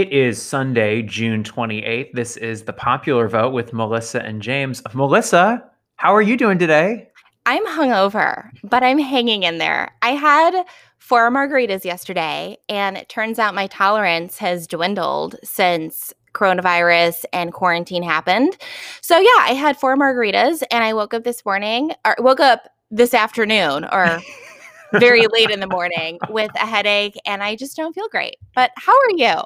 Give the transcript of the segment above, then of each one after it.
It is Sunday, June 28th. This is the popular vote with Melissa and James. Melissa, how are you doing today? I'm hungover, but I'm hanging in there. I had four margaritas yesterday, and it turns out my tolerance has dwindled since coronavirus and quarantine happened. So yeah, I had four margaritas, and I woke up this morning, or woke up this afternoon, or very late in the morning with a headache, and I just don't feel great. But how are you?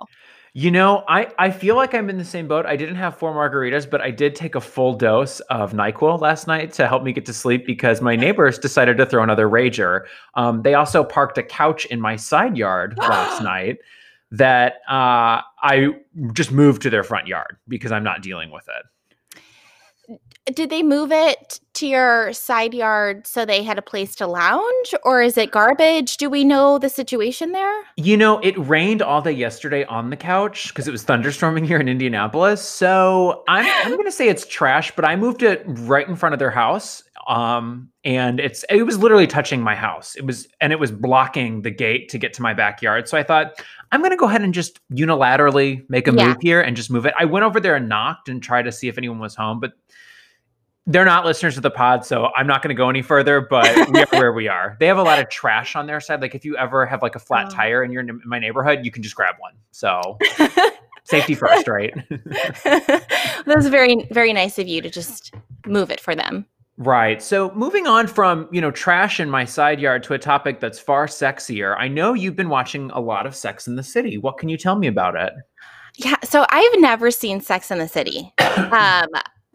You know, I, I feel like I'm in the same boat. I didn't have four margaritas, but I did take a full dose of NyQuil last night to help me get to sleep because my neighbors decided to throw another rager. Um, they also parked a couch in my side yard last night that uh, I just moved to their front yard because I'm not dealing with it did they move it to your side yard so they had a place to lounge or is it garbage? Do we know the situation there? You know it rained all day yesterday on the couch because it was thunderstorming here in indianapolis. So i'm, I'm going to say it's trash but i moved it right in front of their house um and it's it was literally touching my house. It was and it was blocking the gate to get to my backyard. So i thought i'm going to go ahead and just unilaterally make a yeah. move here and just move it. I went over there and knocked and tried to see if anyone was home but they're not listeners of the pod, so I'm not going to go any further. But we are where we are. They have a lot of trash on their side. Like if you ever have like a flat oh. tire in your in my neighborhood, you can just grab one. So safety first, right? That's very very nice of you to just move it for them. Right. So moving on from, you know, trash in my side yard to a topic that's far sexier. I know you've been watching a lot of Sex in the City. What can you tell me about it? Yeah, so I've never seen Sex in the City. Um,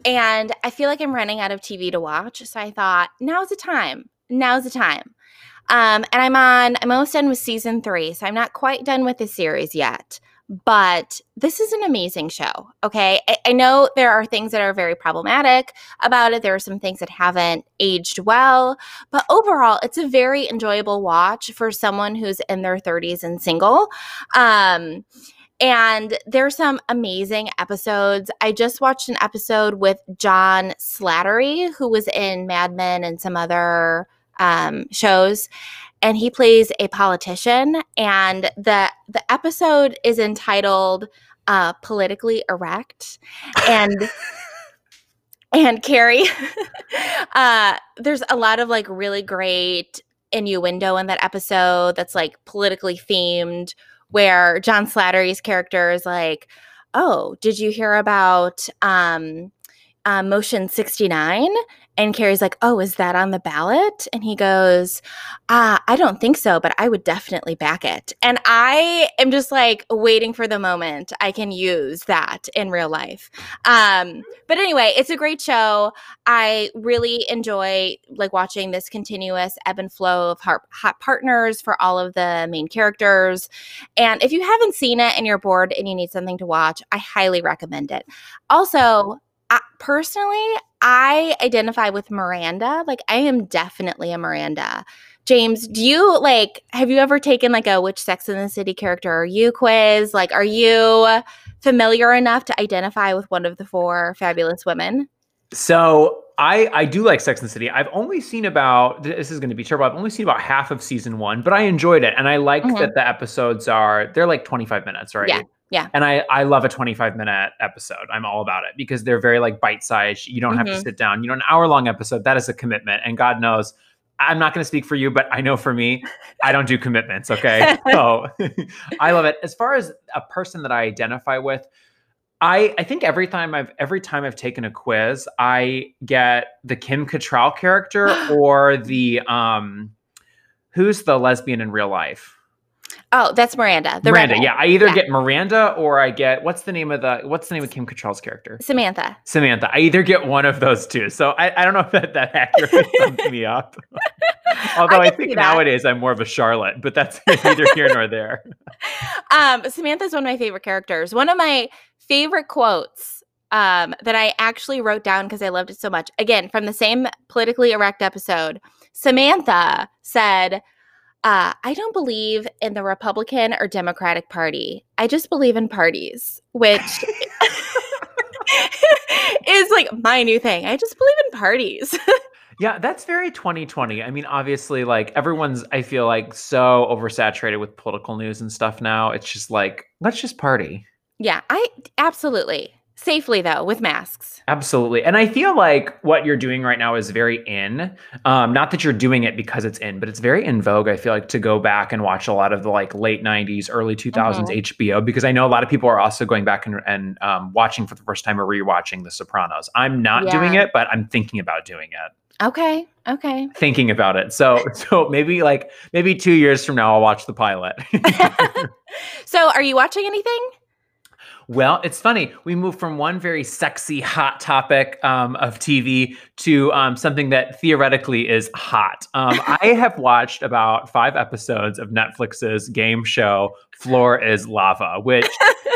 and I feel like I'm running out of TV to watch. So I thought, now's the time. Now's the time. Um, and I'm on, I'm almost done with season three. So I'm not quite done with the series yet. But this is an amazing show. Okay. I, I know there are things that are very problematic about it. There are some things that haven't aged well. But overall, it's a very enjoyable watch for someone who's in their 30s and single. Um, and there's some amazing episodes. I just watched an episode with John Slattery, who was in Mad Men and some other um, shows, and he plays a politician. And the the episode is entitled uh, "Politically Erect," and and Carrie, uh, there's a lot of like really great innuendo in that episode that's like politically themed where John Slattery's character is like, "Oh, did you hear about um, uh, Motion 69?" And Carrie's like, Oh, is that on the ballot? And he goes, Ah, I don't think so, but I would definitely back it. And I am just like waiting for the moment I can use that in real life. Um, but anyway, it's a great show. I really enjoy like watching this continuous ebb and flow of hot, hot partners for all of the main characters. And if you haven't seen it and you're bored and you need something to watch, I highly recommend it. Also, I, personally, I identify with Miranda. Like, I am definitely a Miranda. James, do you like, have you ever taken like a which Sex in the City character are you quiz? Like, are you familiar enough to identify with one of the four fabulous women? So I I do like Sex and the City. I've only seen about this is going to be terrible. I've only seen about half of season one, but I enjoyed it, and I like mm-hmm. that the episodes are they're like twenty five minutes, right? Yeah. Yeah. And I I love a 25 minute episode. I'm all about it because they're very like bite sized. You don't mm-hmm. have to mm-hmm. sit down. You know, an hour long episode, that is a commitment. And God knows, I'm not going to speak for you, but I know for me, I don't do commitments. Okay. so I love it. As far as a person that I identify with, I, I think every time I've every time I've taken a quiz, I get the Kim Cattrall character or the um who's the lesbian in real life? Oh, that's Miranda. The Miranda, yeah. I either yeah. get Miranda or I get what's the name of the what's the name of Kim Cattrall's character? Samantha. Samantha. I either get one of those two. So I, I don't know if that that accurately sums me up. Although I, I think nowadays I'm more of a Charlotte, but that's neither here nor there. Um, Samantha's one of my favorite characters. One of my favorite quotes um, that I actually wrote down because I loved it so much. Again, from the same politically erect episode, Samantha said uh, I don't believe in the Republican or Democratic Party. I just believe in parties, which is like my new thing. I just believe in parties. Yeah, that's very 2020. I mean, obviously, like everyone's, I feel like so oversaturated with political news and stuff now. It's just like, let's just party. Yeah, I absolutely. Safely though, with masks. Absolutely. And I feel like what you're doing right now is very in. Um, not that you're doing it because it's in, but it's very in vogue. I feel like to go back and watch a lot of the like late 90s, early 2000s mm-hmm. HBO, because I know a lot of people are also going back and, and um, watching for the first time or rewatching The Sopranos. I'm not yeah. doing it, but I'm thinking about doing it. Okay. Okay. Thinking about it. So so maybe like maybe 2 years from now I'll watch the pilot. so are you watching anything? Well, it's funny. We moved from one very sexy, hot topic um, of TV to um, something that theoretically is hot. Um, I have watched about five episodes of Netflix's game show, Floor is Lava, which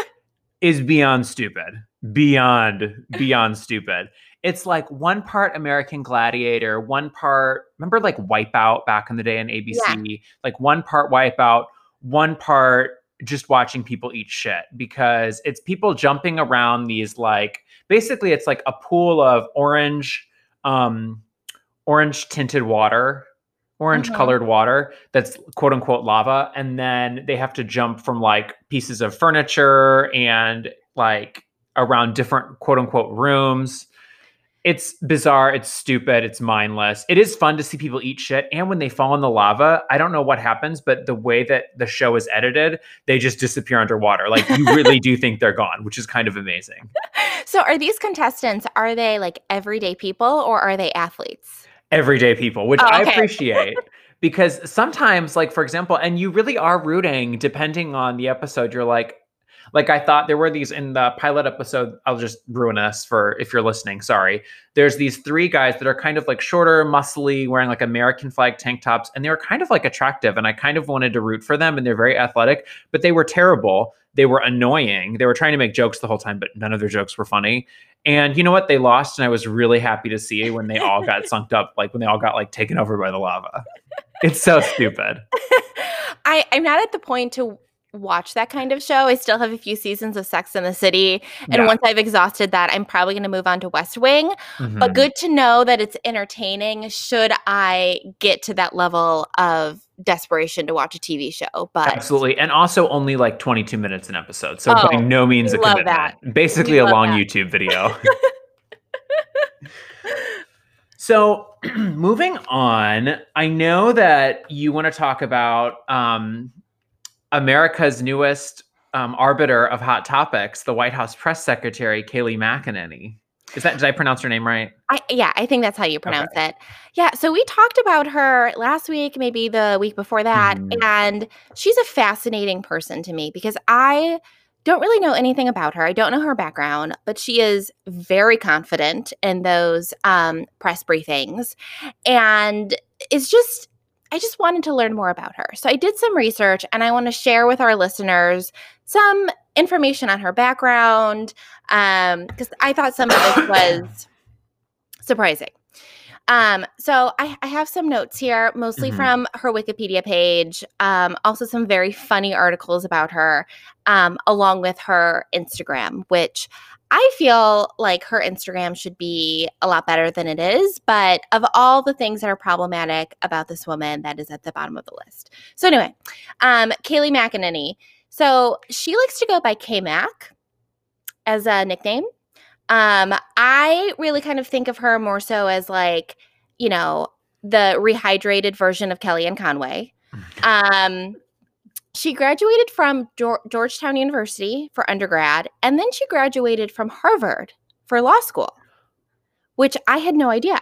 is beyond stupid. Beyond, beyond stupid. It's like one part American Gladiator, one part, remember like Wipeout back in the day on ABC? Yeah. Like one part Wipeout, one part just watching people eat shit because it's people jumping around these like basically it's like a pool of orange um orange tinted water orange mm-hmm. colored water that's quote unquote lava and then they have to jump from like pieces of furniture and like around different quote unquote rooms it's bizarre, it's stupid, it's mindless. It is fun to see people eat shit. And when they fall in the lava, I don't know what happens, but the way that the show is edited, they just disappear underwater. Like you really do think they're gone, which is kind of amazing. So are these contestants, are they like everyday people or are they athletes? Everyday people, which oh, okay. I appreciate. because sometimes like for example and you really are rooting depending on the episode you're like like I thought there were these in the pilot episode. I'll just ruin us for if you're listening. Sorry. There's these three guys that are kind of like shorter, muscly, wearing like American flag tank tops, and they were kind of like attractive. And I kind of wanted to root for them, and they're very athletic, but they were terrible. They were annoying. They were trying to make jokes the whole time, but none of their jokes were funny. And you know what? They lost, and I was really happy to see when they all got sunk up, like when they all got like taken over by the lava. It's so stupid. I, I'm not at the point to watch that kind of show. I still have a few seasons of Sex in the City. And yeah. once I've exhausted that, I'm probably going to move on to West Wing. Mm-hmm. But good to know that it's entertaining should I get to that level of desperation to watch a TV show. But Absolutely. And also only like 22 minutes an episode. So oh, by no means a commitment. That. Basically a long that. YouTube video. so moving on, I know that you want to talk about um, America's newest um, arbiter of hot topics, the White House press secretary, Kayleigh McEnany. Is that did I pronounce her name right? I, yeah, I think that's how you pronounce okay. it. Yeah, so we talked about her last week, maybe the week before that, mm. and she's a fascinating person to me because I don't really know anything about her. I don't know her background, but she is very confident in those um, press briefings, and it's just I just wanted to learn more about her. So I did some research and I want to share with our listeners some information on her background because um, I thought some of this was surprising. Um, so I, I, have some notes here, mostly mm-hmm. from her Wikipedia page, um, also some very funny articles about her, um, along with her Instagram, which I feel like her Instagram should be a lot better than it is. But of all the things that are problematic about this woman, that is at the bottom of the list. So, anyway, um, Kayleigh McEnany. So, she likes to go by K Mac as a nickname. Um, I really kind of think of her more so as like, you know, the rehydrated version of Kellyanne Conway. Um, she graduated from Georgetown University for undergrad, and then she graduated from Harvard for law school, which I had no idea.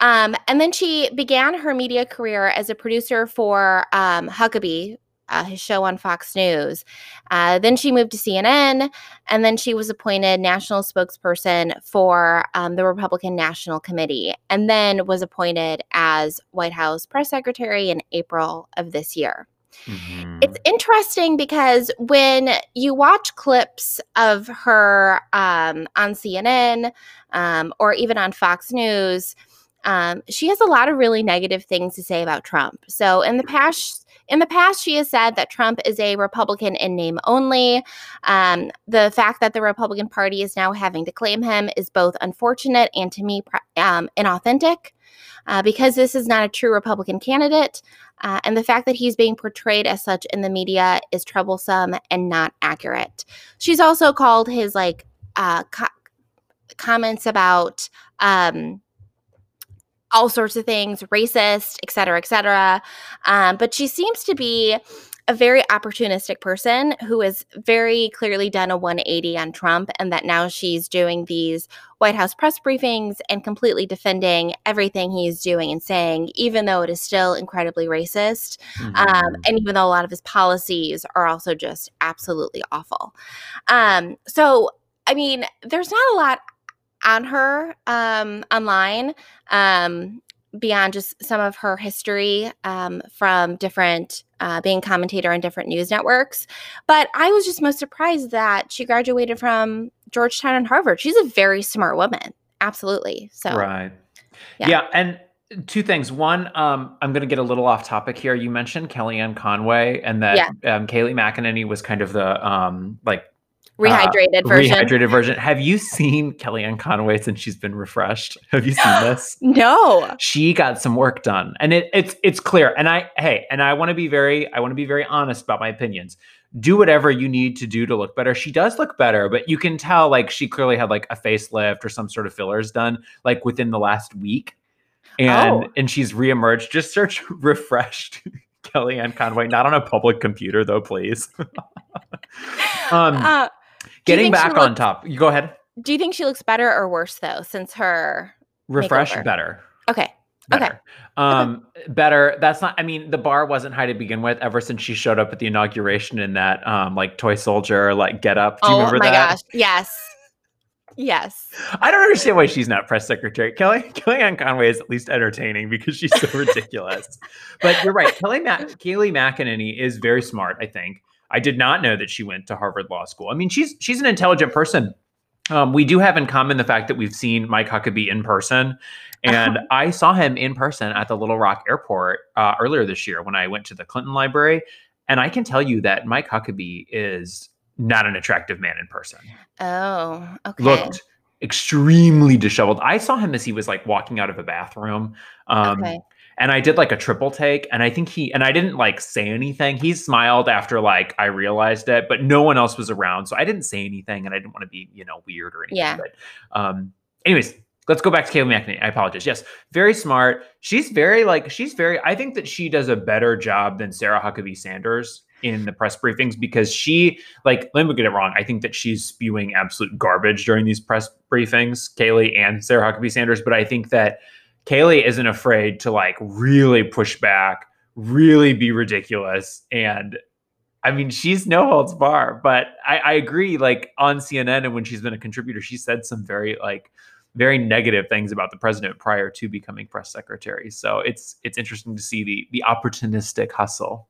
Um, and then she began her media career as a producer for um, Huckabee, uh, his show on Fox News. Uh, then she moved to CNN, and then she was appointed national spokesperson for um, the Republican National Committee, and then was appointed as White House press secretary in April of this year. Mm-hmm. It's interesting because when you watch clips of her um, on CNN um, or even on Fox News, um, she has a lot of really negative things to say about Trump. So in the past, in the past, she has said that Trump is a Republican in name only. Um, the fact that the Republican Party is now having to claim him is both unfortunate and, to me, um, inauthentic. uh, because this is not a true Republican candidate. Uh, and the fact that he's being portrayed as such in the media is troublesome and not accurate. She's also called his like uh, co- comments about um, all sorts of things, racist, et cetera, et cetera. Um, but she seems to be a very opportunistic person who has very clearly done a 180 on Trump, and that now she's doing these White House press briefings and completely defending everything he's doing and saying, even though it is still incredibly racist. Um, mm-hmm. Um, and even though a lot of his policies are also just absolutely awful. Um, so, I mean, there's not a lot on her um, online um, beyond just some of her history um, from different uh, being commentator on different news networks. But I was just most surprised that she graduated from Georgetown and Harvard. She's a very smart woman, absolutely. So right, yeah, yeah and two things. One, um, I'm going to get a little off topic here. You mentioned Kellyanne Conway and that yeah. um, Kayleigh McEnany was kind of the um, like rehydrated uh, version. Rehydrated version. Have you seen Kellyanne Conway since she's been refreshed? Have you seen this? no. She got some work done, and it, it's it's clear. And I hey, and I want to be very I want to be very honest about my opinions. Do whatever you need to do to look better. She does look better, but you can tell like she clearly had like a facelift or some sort of fillers done like within the last week. And oh. and she's reemerged. Just search refreshed Kellyanne Conway, not on a public computer though, please. um, uh, Getting back on top. You go ahead. Do you think she looks better or worse though since her refresh better? Okay. Better. Okay. Um, okay. better. That's not. I mean, the bar wasn't high to begin with. Ever since she showed up at the inauguration in that, um, like toy soldier, like get up. Do you oh remember my that? gosh! Yes. Yes. I don't understand why she's not press secretary. Kelly Kellyanne Conway is at least entertaining because she's so ridiculous. but you're right. Kelly Ma- Kayleigh McEnany is very smart. I think. I did not know that she went to Harvard Law School. I mean, she's she's an intelligent person. Um, we do have in common the fact that we've seen Mike Huckabee in person, and. I saw him in person at the Little Rock Airport uh, earlier this year when I went to the Clinton Library. And I can tell you that Mike Huckabee is not an attractive man in person. Oh, okay. Looked extremely disheveled. I saw him as he was like walking out of a bathroom. Um, okay and I did like a triple take, and I think he and I didn't like say anything. He smiled after like I realized it, but no one else was around, so I didn't say anything, and I didn't want to be you know weird or anything. Yeah. But, um, anyways, let's go back to Kayleigh McEnany. I apologize. Yes, very smart. She's very like she's very. I think that she does a better job than Sarah Huckabee Sanders in the press briefings because she like let me get it wrong. I think that she's spewing absolute garbage during these press briefings, Kayleigh and Sarah Huckabee Sanders. But I think that Kayleigh isn't afraid to like really push back, really be ridiculous. And I mean, she's no holds bar, but I, I agree. Like on CNN and when she's been a contributor, she said some very like very negative things about the president prior to becoming press secretary. So it's it's interesting to see the the opportunistic hustle.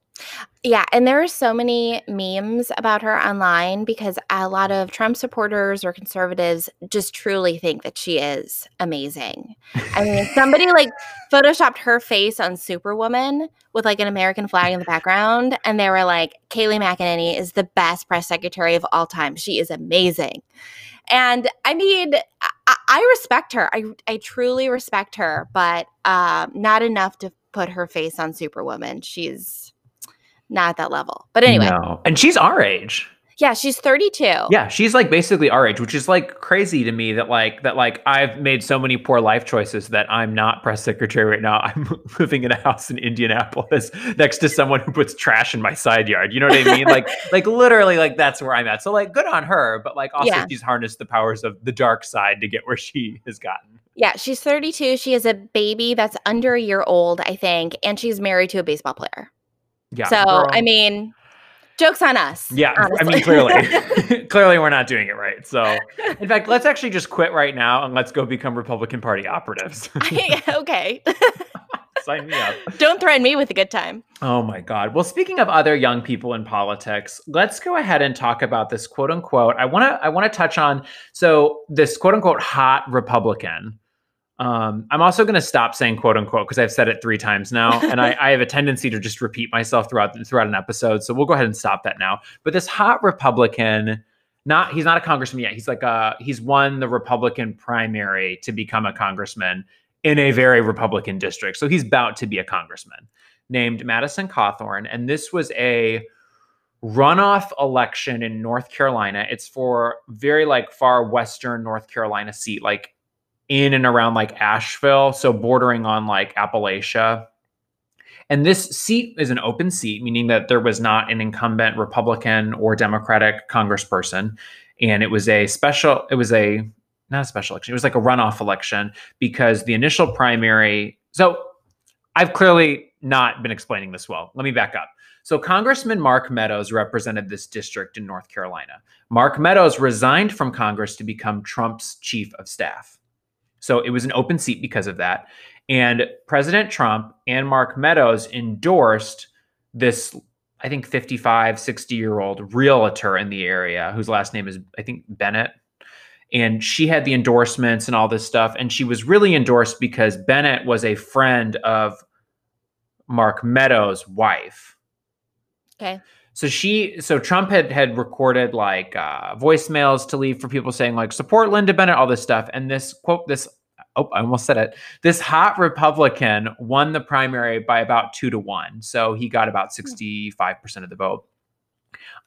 Yeah, and there are so many memes about her online because a lot of Trump supporters or conservatives just truly think that she is amazing. I mean, somebody like photoshopped her face on Superwoman with like an American flag in the background, and they were like, Kayleigh McEnany is the best press secretary of all time. She is amazing. And I mean, I, I respect her. I, I truly respect her, but um, not enough to put her face on Superwoman. She's not at that level. But anyway. No. And she's our age. Yeah, she's 32. Yeah, she's like basically our age, which is like crazy to me that like that like I've made so many poor life choices that I'm not press secretary right now. I'm living in a house in Indianapolis next to someone who puts trash in my side yard. You know what I mean? like like literally like that's where I'm at. So like good on her, but like also yeah. she's harnessed the powers of the dark side to get where she has gotten. Yeah, she's 32. She has a baby that's under a year old, I think, and she's married to a baseball player. Yeah. So girl. I mean, jokes on us. Yeah, honestly. I mean, clearly, clearly we're not doing it right. So, in fact, let's actually just quit right now and let's go become Republican Party operatives. okay. Sign me up. Don't threaten me with a good time. Oh my God. Well, speaking of other young people in politics, let's go ahead and talk about this quote unquote. I want to I want to touch on so this quote unquote hot Republican um, I'm also going to stop saying quote unquote because I've said it three times now, and I, I, have a tendency to just repeat myself throughout throughout an episode. So we'll go ahead and stop that now. But this hot Republican, not he's not a congressman yet. He's like a he's won the Republican primary to become a congressman in a very Republican district. So he's about to be a congressman named Madison Cawthorn. And this was a runoff election in North Carolina. It's for very like far western North Carolina seat, like in and around like Asheville, so bordering on like Appalachia. And this seat is an open seat, meaning that there was not an incumbent Republican or Democratic congressperson. And it was a special, it was a not a special election, it was like a runoff election because the initial primary. So I've clearly not been explaining this well. Let me back up. So, Congressman Mark Meadows represented this district in North Carolina. Mark Meadows resigned from Congress to become Trump's chief of staff. So, it was an open seat because of that. And President Trump and Mark Meadows endorsed this, I think, 55, 60 year old realtor in the area whose last name is, I think, Bennett. And she had the endorsements and all this stuff. And she was really endorsed because Bennett was a friend of Mark Meadows' wife. Okay. So she, so Trump had had recorded like uh, voicemails to leave for people saying like support Linda Bennett, all this stuff, and this quote, this oh, I almost said it. This hot Republican won the primary by about two to one, so he got about sixty five percent of the vote.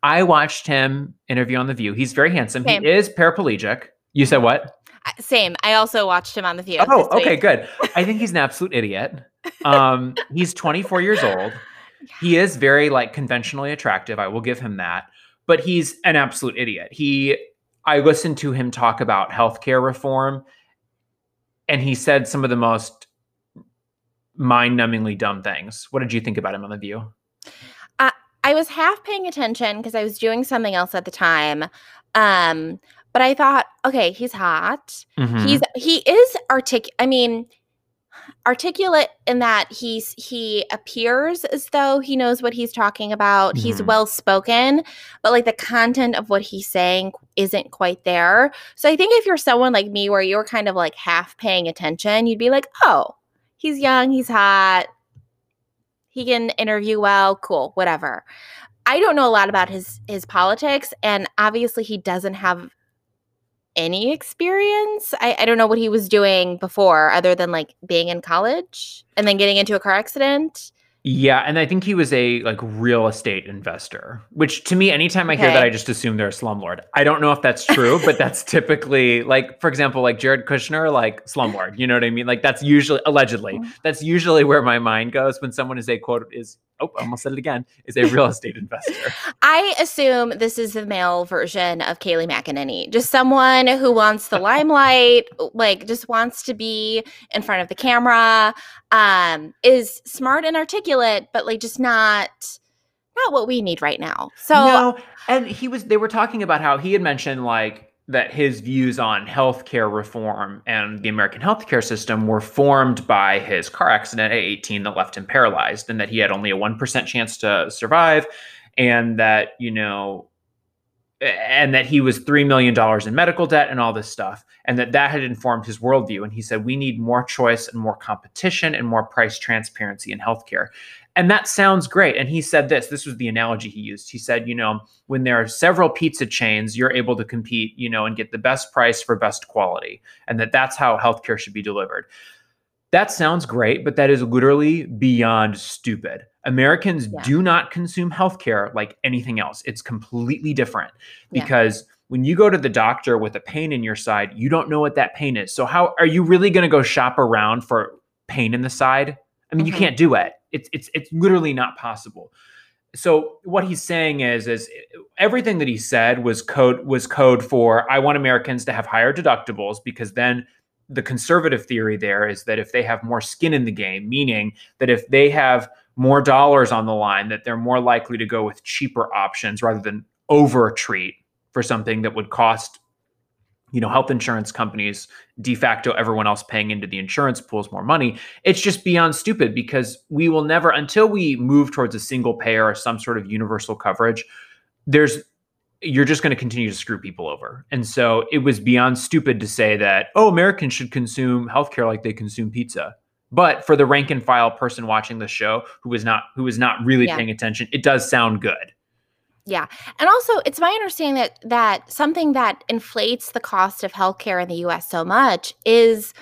I watched him interview on The View. He's very handsome. Same. He is paraplegic. You said what? Same. I also watched him on The View. Oh, okay, good. I think he's an absolute idiot. Um, he's 24 years old. He is very like conventionally attractive. I will give him that. But he's an absolute idiot. He I listened to him talk about healthcare reform and he said some of the most mind-numbingly dumb things. What did you think about him on the view? Uh, I was half paying attention because I was doing something else at the time. Um, but I thought, okay, he's hot. Mm-hmm. He's he is artic. I mean, articulate in that he's he appears as though he knows what he's talking about. Mm-hmm. He's well spoken, but like the content of what he's saying isn't quite there. So I think if you're someone like me where you're kind of like half paying attention, you'd be like, "Oh, he's young, he's hot. He can interview well, cool, whatever." I don't know a lot about his his politics and obviously he doesn't have any experience. I, I don't know what he was doing before other than like being in college and then getting into a car accident. Yeah, and I think he was a like real estate investor, which to me, anytime I okay. hear that, I just assume they're a slumlord. I don't know if that's true, but that's typically like, for example, like Jared Kushner, like slumlord. You know what I mean? Like that's usually allegedly, mm. that's usually where my mind goes when someone is a quote is oh, I almost said it again, is a real estate investor. I assume this is the male version of Kayleigh McEnany, just someone who wants the limelight, like just wants to be in front of the camera, um, is smart and articulate, but like just not not what we need right now. So no, and he was they were talking about how he had mentioned like that his views on healthcare reform and the American healthcare system were formed by his car accident at 18 that left him paralyzed, and that he had only a 1% chance to survive, and that, you know, and that he was $3 million in medical debt and all this stuff, and that that had informed his worldview. And he said, We need more choice and more competition and more price transparency in healthcare. And that sounds great. And he said this this was the analogy he used. He said, you know, when there are several pizza chains, you're able to compete, you know, and get the best price for best quality. And that that's how healthcare should be delivered. That sounds great, but that is literally beyond stupid. Americans yeah. do not consume healthcare like anything else. It's completely different because yeah. when you go to the doctor with a pain in your side, you don't know what that pain is. So how are you really going to go shop around for pain in the side? I mean, mm-hmm. you can't do it. It's it's it's literally not possible. So what he's saying is is everything that he said was code was code for I want Americans to have higher deductibles because then the conservative theory there is that if they have more skin in the game, meaning that if they have more dollars on the line, that they're more likely to go with cheaper options rather than over treat for something that would cost you know health insurance companies de facto everyone else paying into the insurance pools more money. It's just beyond stupid because we will never until we move towards a single payer or some sort of universal coverage there's you're just going to continue to screw people over. And so it was beyond stupid to say that oh americans should consume healthcare like they consume pizza. But for the rank and file person watching the show who is not who is not really yeah. paying attention it does sound good yeah. And also, it's my understanding that that something that inflates the cost of healthcare in the US so much is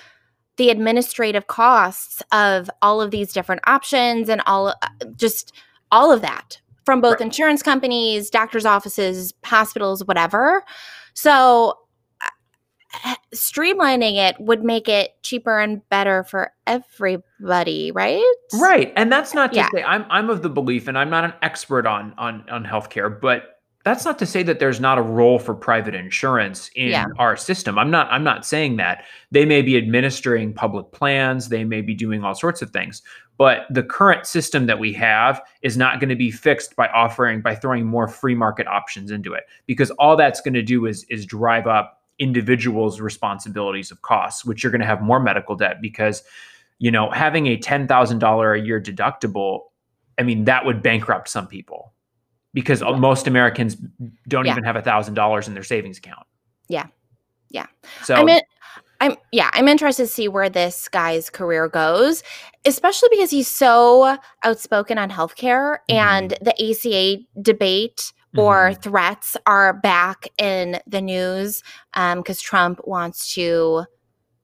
the administrative costs of all of these different options and all uh, just all of that from both right. insurance companies, doctors' offices, hospitals, whatever. So Eh, streamlining it would make it cheaper and better for everybody, right? Right. And that's not to yeah. say I'm I'm of the belief and I'm not an expert on on on healthcare, but that's not to say that there's not a role for private insurance in yeah. our system. I'm not I'm not saying that. They may be administering public plans, they may be doing all sorts of things. But the current system that we have is not going to be fixed by offering by throwing more free market options into it because all that's going to do is is drive up individuals' responsibilities of costs, which you're going to have more medical debt because you know, having a $10,000 a year deductible, I mean, that would bankrupt some people because yeah. most Americans don't yeah. even have a thousand dollars in their savings account. Yeah. Yeah. So I mean, I'm yeah, I'm interested to see where this guy's career goes, especially because he's so outspoken on healthcare mm-hmm. and the ACA debate or mm-hmm. threats are back in the news because um, Trump wants to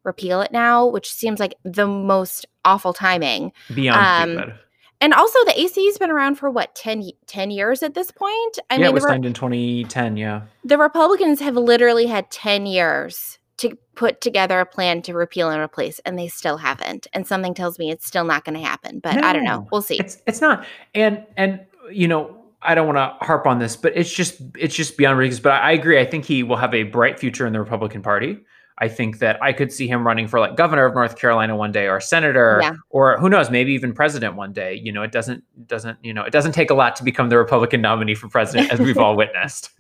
repeal it now, which seems like the most awful timing. Beyond um, and also, the AC's been around for what 10, 10 years at this point. I yeah, mean, it was re- signed in 2010. Yeah, the Republicans have literally had ten years to put together a plan to repeal and replace, and they still haven't. And something tells me it's still not going to happen. But no, I don't know. We'll see. It's it's not. And and you know, I don't want to harp on this, but it's just it's just beyond ridiculous. But I, I agree. I think he will have a bright future in the Republican Party. I think that I could see him running for like governor of North Carolina one day or senator yeah. or who knows, maybe even president one day. You know, it doesn't doesn't, you know, it doesn't take a lot to become the Republican nominee for president as we've all witnessed.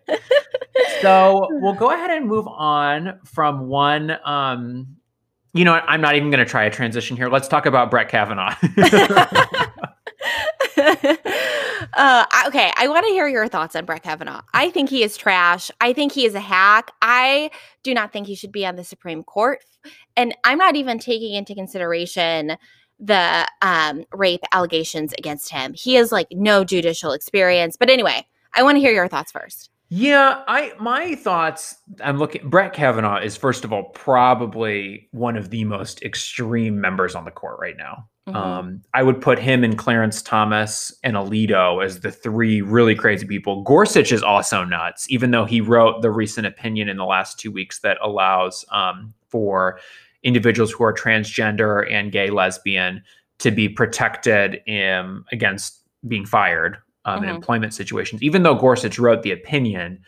so we'll go ahead and move on from one um you know, I'm not even going to try a transition here. Let's talk about Brett Kavanaugh. uh, okay, I want to hear your thoughts on Brett Kavanaugh. I think he is trash. I think he is a hack. I do not think he should be on the Supreme Court. And I'm not even taking into consideration the um, rape allegations against him. He has like no judicial experience. But anyway, I want to hear your thoughts first. Yeah, I my thoughts. I'm looking. Brett Kavanaugh is first of all probably one of the most extreme members on the court right now. Mm-hmm. Um, I would put him and Clarence Thomas and Alito as the three really crazy people. Gorsuch is also nuts, even though he wrote the recent opinion in the last two weeks that allows um, for individuals who are transgender and gay, lesbian to be protected in, against being fired um, mm-hmm. in employment situations. Even though Gorsuch wrote the opinion,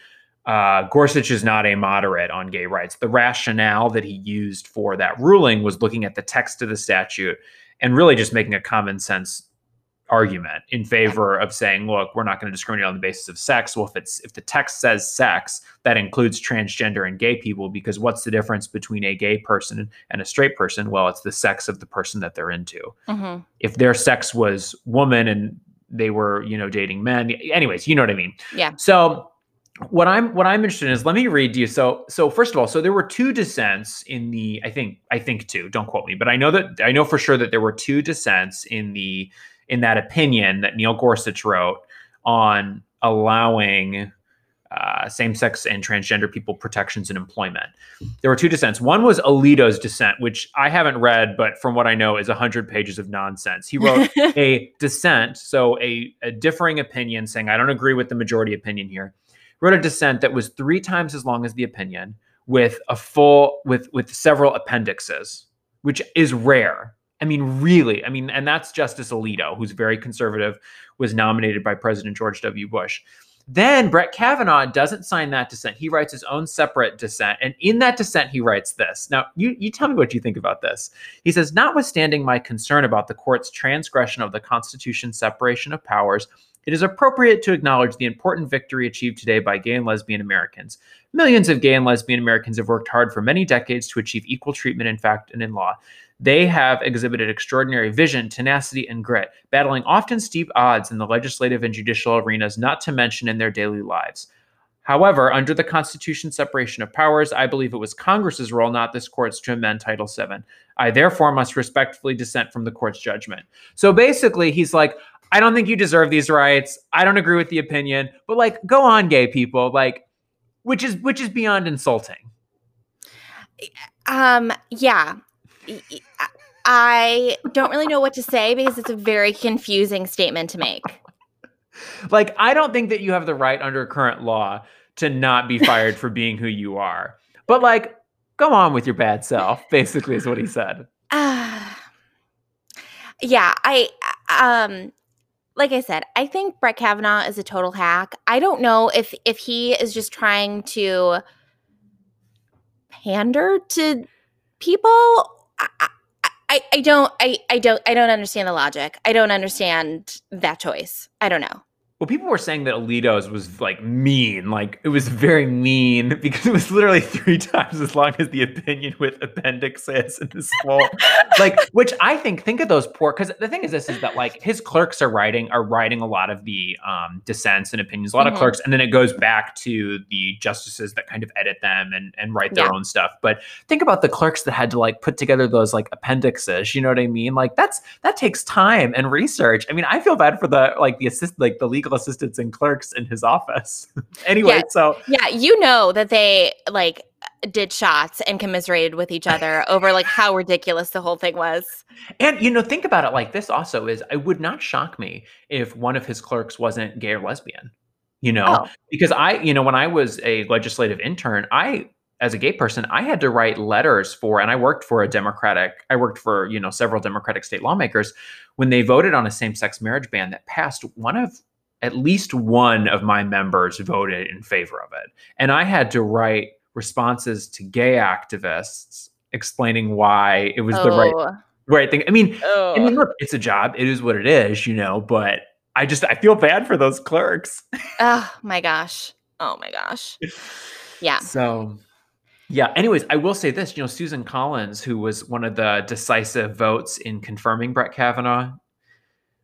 uh, Gorsuch is not a moderate on gay rights. The rationale that he used for that ruling was looking at the text of the statute and really just making a common sense argument in favor of saying, look, we're not going to discriminate on the basis of sex. Well, if it's if the text says sex, that includes transgender and gay people, because what's the difference between a gay person and a straight person? Well, it's the sex of the person that they're into. Mm-hmm. If their sex was woman and they were, you know, dating men, anyways, you know what I mean? Yeah. So what I'm what I'm interested in is let me read to you. So so first of all, so there were two dissents in the I think I think two. Don't quote me, but I know that I know for sure that there were two dissents in the in that opinion that Neil Gorsuch wrote on allowing uh, same-sex and transgender people protections in employment. There were two dissents. One was Alito's dissent, which I haven't read, but from what I know is 100 pages of nonsense. He wrote a dissent, so a, a differing opinion saying, I don't agree with the majority opinion here wrote a dissent that was three times as long as the opinion with a full with with several appendixes which is rare. I mean really i mean and that's justice alito who's very conservative was nominated by president george w. Bush. Then brett kavanaugh doesn't sign that dissent. He writes his own separate dissent and in that dissent he writes this. Now you, you tell me what you think about this. He says notwithstanding my concern about the court's transgression of the constitution's separation of powers it is appropriate to acknowledge the important victory achieved today by gay and lesbian Americans. Millions of gay and lesbian Americans have worked hard for many decades to achieve equal treatment in fact and in law. They have exhibited extraordinary vision, tenacity, and grit, battling often steep odds in the legislative and judicial arenas, not to mention in their daily lives. However, under the Constitution's separation of powers, I believe it was Congress's role, not this court's, to amend Title VII. I therefore must respectfully dissent from the court's judgment. So basically, he's like, I don't think you deserve these rights. I don't agree with the opinion, but like go on gay people, like which is which is beyond insulting. Um yeah. I don't really know what to say because it's a very confusing statement to make. Like, I don't think that you have the right under current law to not be fired for being who you are. But like, go on with your bad self, basically is what he said. Uh, yeah, I um like I said, I think Brett Kavanaugh is a total hack. I don't know if if he is just trying to pander to people. I, I, I don't I, I don't I don't understand the logic. I don't understand that choice. I don't know. Well, people were saying that Alito's was like mean, like it was very mean because it was literally three times as long as the opinion with appendixes and this whole like, which I think think of those poor because the thing is this is that like his clerks are writing are writing a lot of the um, dissents and opinions, a lot mm-hmm. of clerks, and then it goes back to the justices that kind of edit them and and write their yeah. own stuff. But think about the clerks that had to like put together those like appendixes. You know what I mean? Like that's that takes time and research. I mean, I feel bad for the like the assist like the legal assistants and clerks in his office. anyway, yeah, so yeah, you know that they like did shots and commiserated with each other over like how ridiculous the whole thing was. And you know, think about it like this also is it would not shock me if one of his clerks wasn't gay or lesbian. You know, oh. because I, you know, when I was a legislative intern, I as a gay person, I had to write letters for, and I worked for a Democratic, I worked for, you know, several Democratic state lawmakers when they voted on a same sex marriage ban that passed. One of at least one of my members voted in favor of it. And I had to write responses to gay activists explaining why it was oh. the right oh. right thing. I mean, oh. I mean, oh. look, it's a job. It is what it is, you know, but I just I feel bad for those clerks. oh my gosh. Oh my gosh. Yeah. So yeah. Anyways, I will say this. You know, Susan Collins, who was one of the decisive votes in confirming Brett Kavanaugh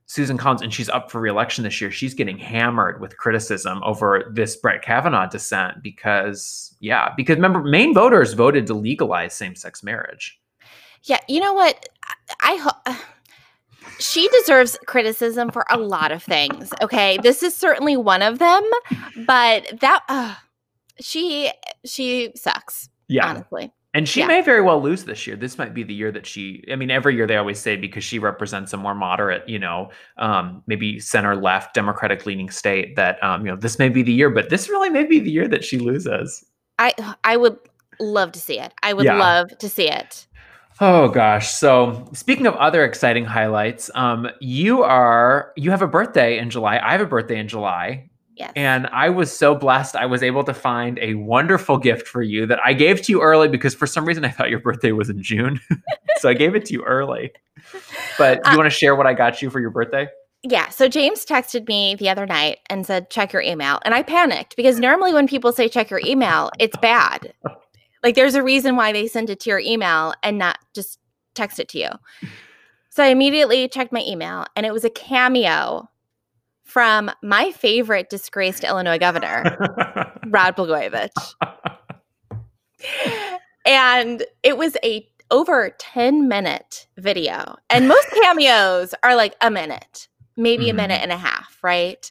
Susan Collins, and she's up for reelection this year, she's getting hammered with criticism over this Brett Kavanaugh dissent because, yeah, because remember, Maine voters voted to legalize same sex marriage. Yeah, you know what? I, I she deserves criticism for a lot of things. Okay, this is certainly one of them, but that uh, she she sucks. Yeah, honestly. And she yeah. may very well lose this year. This might be the year that she. I mean, every year they always say because she represents a more moderate, you know, um, maybe center left, Democratic leaning state. That um, you know, this may be the year, but this really may be the year that she loses. I I would love to see it. I would yeah. love to see it. Oh gosh. So speaking of other exciting highlights, um, you are you have a birthday in July. I have a birthday in July. Yes. And I was so blessed. I was able to find a wonderful gift for you that I gave to you early because for some reason I thought your birthday was in June. so I gave it to you early. But you uh, want to share what I got you for your birthday? Yeah. So James texted me the other night and said, check your email. And I panicked because normally when people say check your email, it's bad. like there's a reason why they send it to your email and not just text it to you. So I immediately checked my email and it was a cameo from my favorite disgraced Illinois governor, Rod Blagojevich. and it was a over 10 minute video. And most cameos are like a minute, maybe mm-hmm. a minute and a half, right?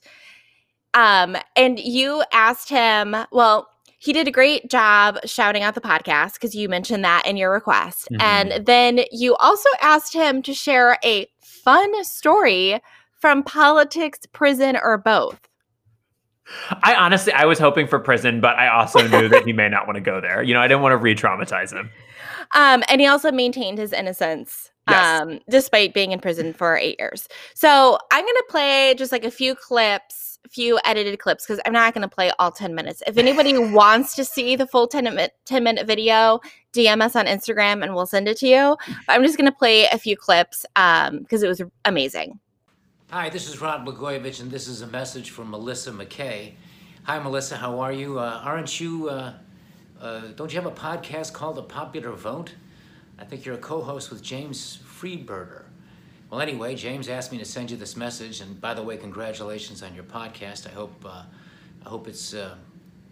Um, and you asked him, well, he did a great job shouting out the podcast because you mentioned that in your request. Mm-hmm. And then you also asked him to share a fun story from politics, prison, or both? I honestly, I was hoping for prison, but I also knew that he may not want to go there. You know, I didn't want to re-traumatize him. Um, and he also maintained his innocence, yes. um, despite being in prison for eight years. So I'm gonna play just like a few clips, few edited clips, because I'm not gonna play all 10 minutes. If anybody wants to see the full 10 minute 10 minute video, DM us on Instagram and we'll send it to you. But I'm just gonna play a few clips um, because it was amazing. Hi, this is Rod Blagojevich, and this is a message from Melissa McKay. Hi, Melissa, how are you? Uh, aren't you, uh, uh, don't you have a podcast called The Popular Vote? I think you're a co host with James Freeberger. Well, anyway, James asked me to send you this message, and by the way, congratulations on your podcast. I hope, uh, I hope it's uh,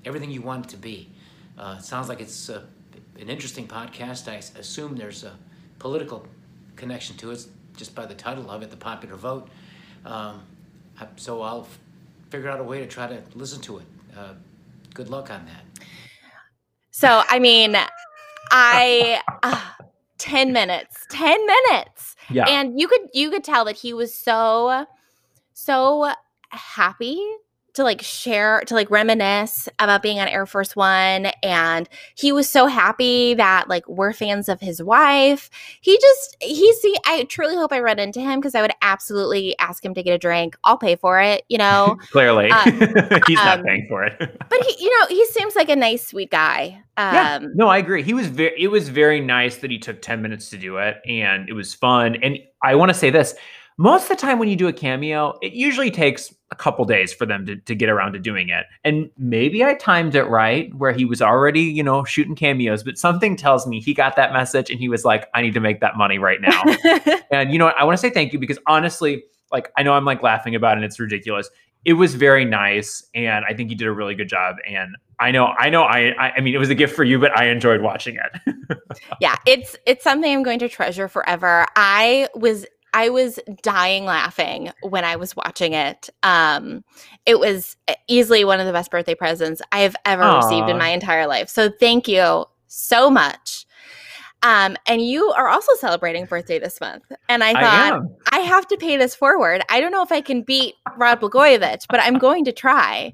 everything you want it to be. Uh, it sounds like it's an interesting podcast. I assume there's a political connection to it just by the title of it, The Popular Vote. Um, so I'll f- figure out a way to try to listen to it. Uh, good luck on that. So, I mean, I. Uh, 10 minutes. 10 minutes. Yeah. And you could you could tell that he was so so happy to like share to like reminisce about being on Air Force 1 and he was so happy that like we're fans of his wife. He just he see I truly hope I run into him because I would absolutely ask him to get a drink. I'll pay for it, you know. Clearly. uh, He's not um, paying for it. but he you know, he seems like a nice sweet guy. Um yeah. No, I agree. He was very it was very nice that he took 10 minutes to do it and it was fun. And I want to say this. Most of the time when you do a cameo, it usually takes a couple days for them to, to get around to doing it. And maybe I timed it right where he was already, you know, shooting cameos, but something tells me he got that message and he was like, I need to make that money right now. and you know what? I want to say thank you because honestly, like I know I'm like laughing about it and it's ridiculous. It was very nice and I think you did a really good job. And I know, I know, I, I, I mean, it was a gift for you, but I enjoyed watching it. yeah, it's it's something I'm going to treasure forever. I was I was dying laughing when I was watching it. Um, it was easily one of the best birthday presents I have ever received in my entire life. So thank you so much. Um, and you are also celebrating birthday this month. And I I thought, am. I have to pay this forward. I don't know if I can beat Rod Blagojevich, but I'm going to try.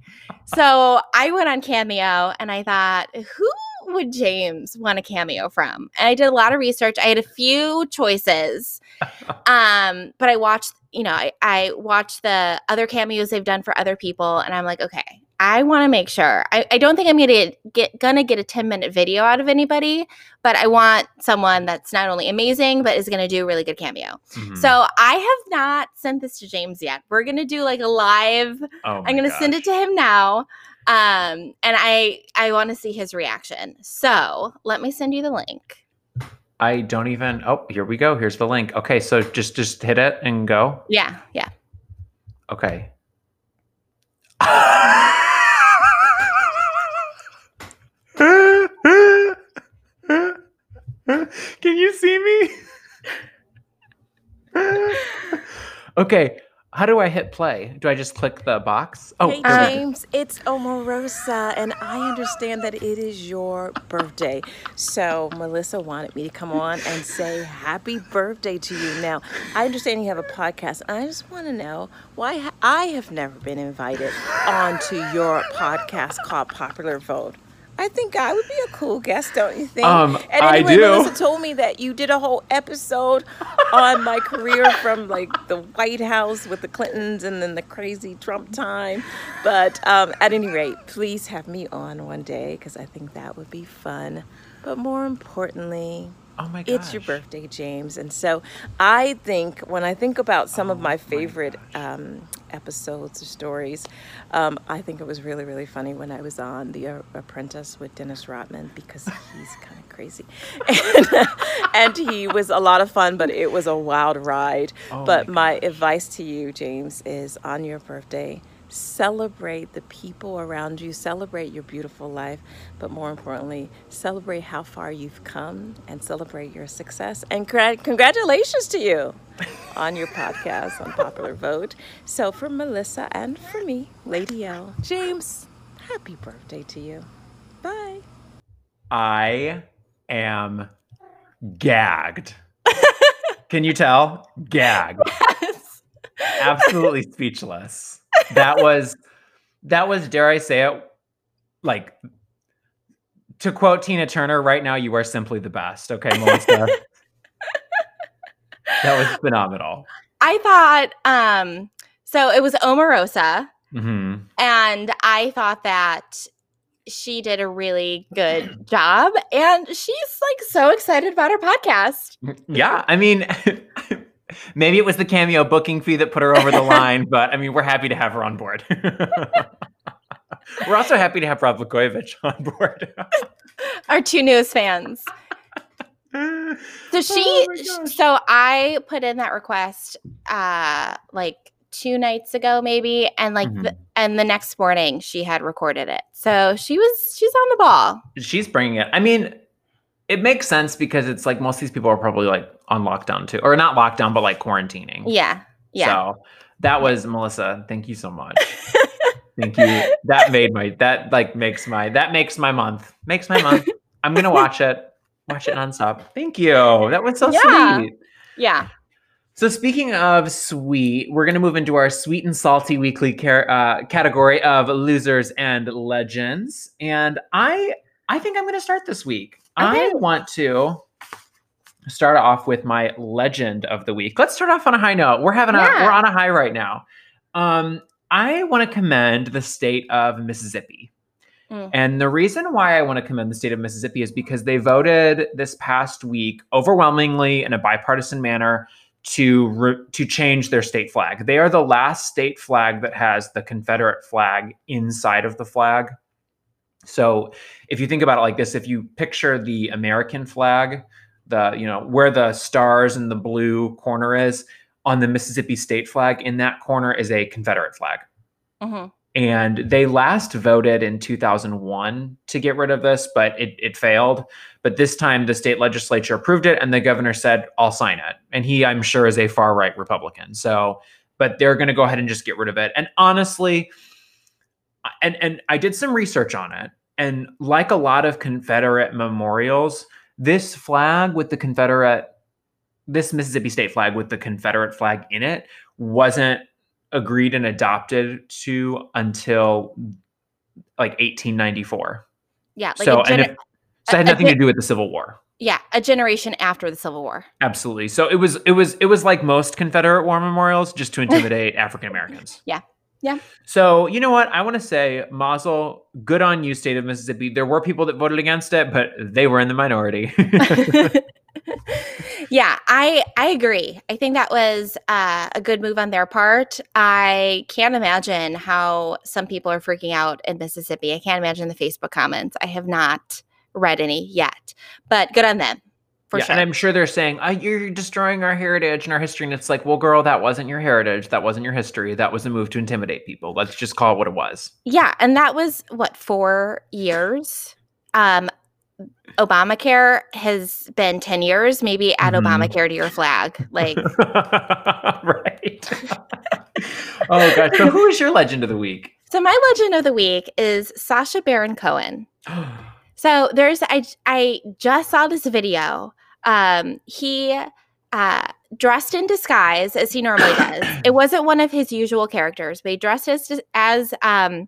So I went on Cameo and I thought, who would James want a cameo from? And I did a lot of research. I had a few choices. Um, but I watched, you know, I, I watched the other cameos they've done for other people, and I'm like, okay, I want to make sure. I, I don't think I'm gonna get gonna get a 10 minute video out of anybody, but I want someone that's not only amazing, but is gonna do a really good cameo. Mhm. So I have not sent this to James yet. We're gonna do like a live. Oh I'm gonna send it to him now. Um, and I I want to see his reaction. So let me send you the link. I don't even. Oh, here we go. Here's the link. Okay, so just just hit it and go. Yeah, yeah. Okay. Can you see me? okay. How do I hit play? Do I just click the box? Oh, hey we. James, it's Omarosa, and I understand that it is your birthday. So Melissa wanted me to come on and say happy birthday to you. Now, I understand you have a podcast, and I just want to know why I have never been invited onto your podcast called Popular Vote. I think I would be a cool guest, don't you think? Um, and I anyway, do. Melissa told me that you did a whole episode on my career from like the White House with the Clintons and then the crazy Trump time. But um, at any rate, please have me on one day because I think that would be fun. But more importantly, Oh my gosh. it's your birthday, James. And so I think when I think about some of Oh my my favorite um, episodes or stories, um, I think it was really, really funny when I was on The uh, Apprentice with Dennis Rodman because he's kind of crazy. And, and he was a lot of fun, but it was a wild ride. Oh but my my advice to you, James, is on your birthday, celebrate the people around you, celebrate your beautiful life, but more importantly, celebrate how far you've come and celebrate your success. And congratulations to you on your podcast on Popular Vote. So, for Melissa and for me, Lady L, James, happy birthday to you. Bye. I am gagged. Can you tell? Gagged. Absolutely speechless. That was that was dare I say it like to quote Tina Turner right now you are simply the best. Okay, Melissa. that was phenomenal. I thought um so it was Omarosa hmm and I thought that she did a really good job and she's like so excited about her podcast. Yeah, I mean maybe it was the cameo booking fee that put her over the line, but I mean we're happy to have her on board. we're also happy to have Rod Blagojevich on board. Our two newest fans. So she Oh so I put in that request uh like two nights ago maybe and like the, Mhm. and the next morning she had recorded it. So she was she's on the ball. She's bringing it. I mean, it makes sense because it's like most of these people are probably like on lockdown too, or not lockdown, but like quarantining. Yeah. Yeah. So that was Melissa. Thank you so much. thank you. That made my that like makes my that makes my month. Makes my month. I'm gonna watch it. watch it nonstop. Thank you. That was so Yeah. sweet. Yeah. So speaking of sweet, we're going to move into our sweet and salty weekly car- uh, category of losers and legends. And I, I think I'm going to start this week. I want to start off with my legend of the week. Let's start off on a high note. We're having a, we're on a high right now. Um, I want to commend the state of Mississippi. Mm. And the reason why I want to commend the state of Mississippi is because they voted this past week overwhelmingly in a bipartisan manner to re- to change their state flag. They are the last state flag that has the Confederate flag inside of the flag. So, if you think about it like this, if you picture the American flag, the you know where the stars and the blue corner is on the Mississippi state flag, in that corner is a Confederate flag. Hmm and they last voted in 2001 to get rid of this but it, it failed. But this time the state legislature approved it and the governor said i'll sign it. And he i'm sure is a far right republican. So but they're going to go ahead and just get rid of it. And honestly and and i did some research on it and like a lot of confederate memorials this flag with the confederate this mississippi state flag with the confederate flag in it wasn't agreed and adopted to until like 1894. Yeah. Like so, and if, so it had nothing to do with the Civil War. yeah, a generation after the Civil War. Absolutely. So it was it was it was like most Confederate war memorials, just to intimidate African Americans. Yeah. Yeah. So you know what? I want to say, Mazel, good on you, state of Mississippi. There were people that voted against it, but they were in the minority. yeah, I I agree. I think that was uh, a good move on their part. I can't imagine how some people are freaking out in Mississippi. I can't imagine the Facebook comments. I have not read any yet, but good on them for yeah, sure. and I'm sure they're saying, oh, "You're destroying our heritage and our history." And it's like, well, girl, that wasn't your heritage. That wasn't your history. That was a move to intimidate people. Let's just call it what it was. yeah, and that was what four years. Um, Obamacare has been ten years. Maybe add Mhm. Obamacare to your flag. Like, right. oh gosh. So who is your legend of the week? so my legend of the week is Sacha Baron Cohen. So there's I I just saw this video. Um he uh dressed in disguise as he normally does. It wasn't one of his usual characters, but he dressed as as um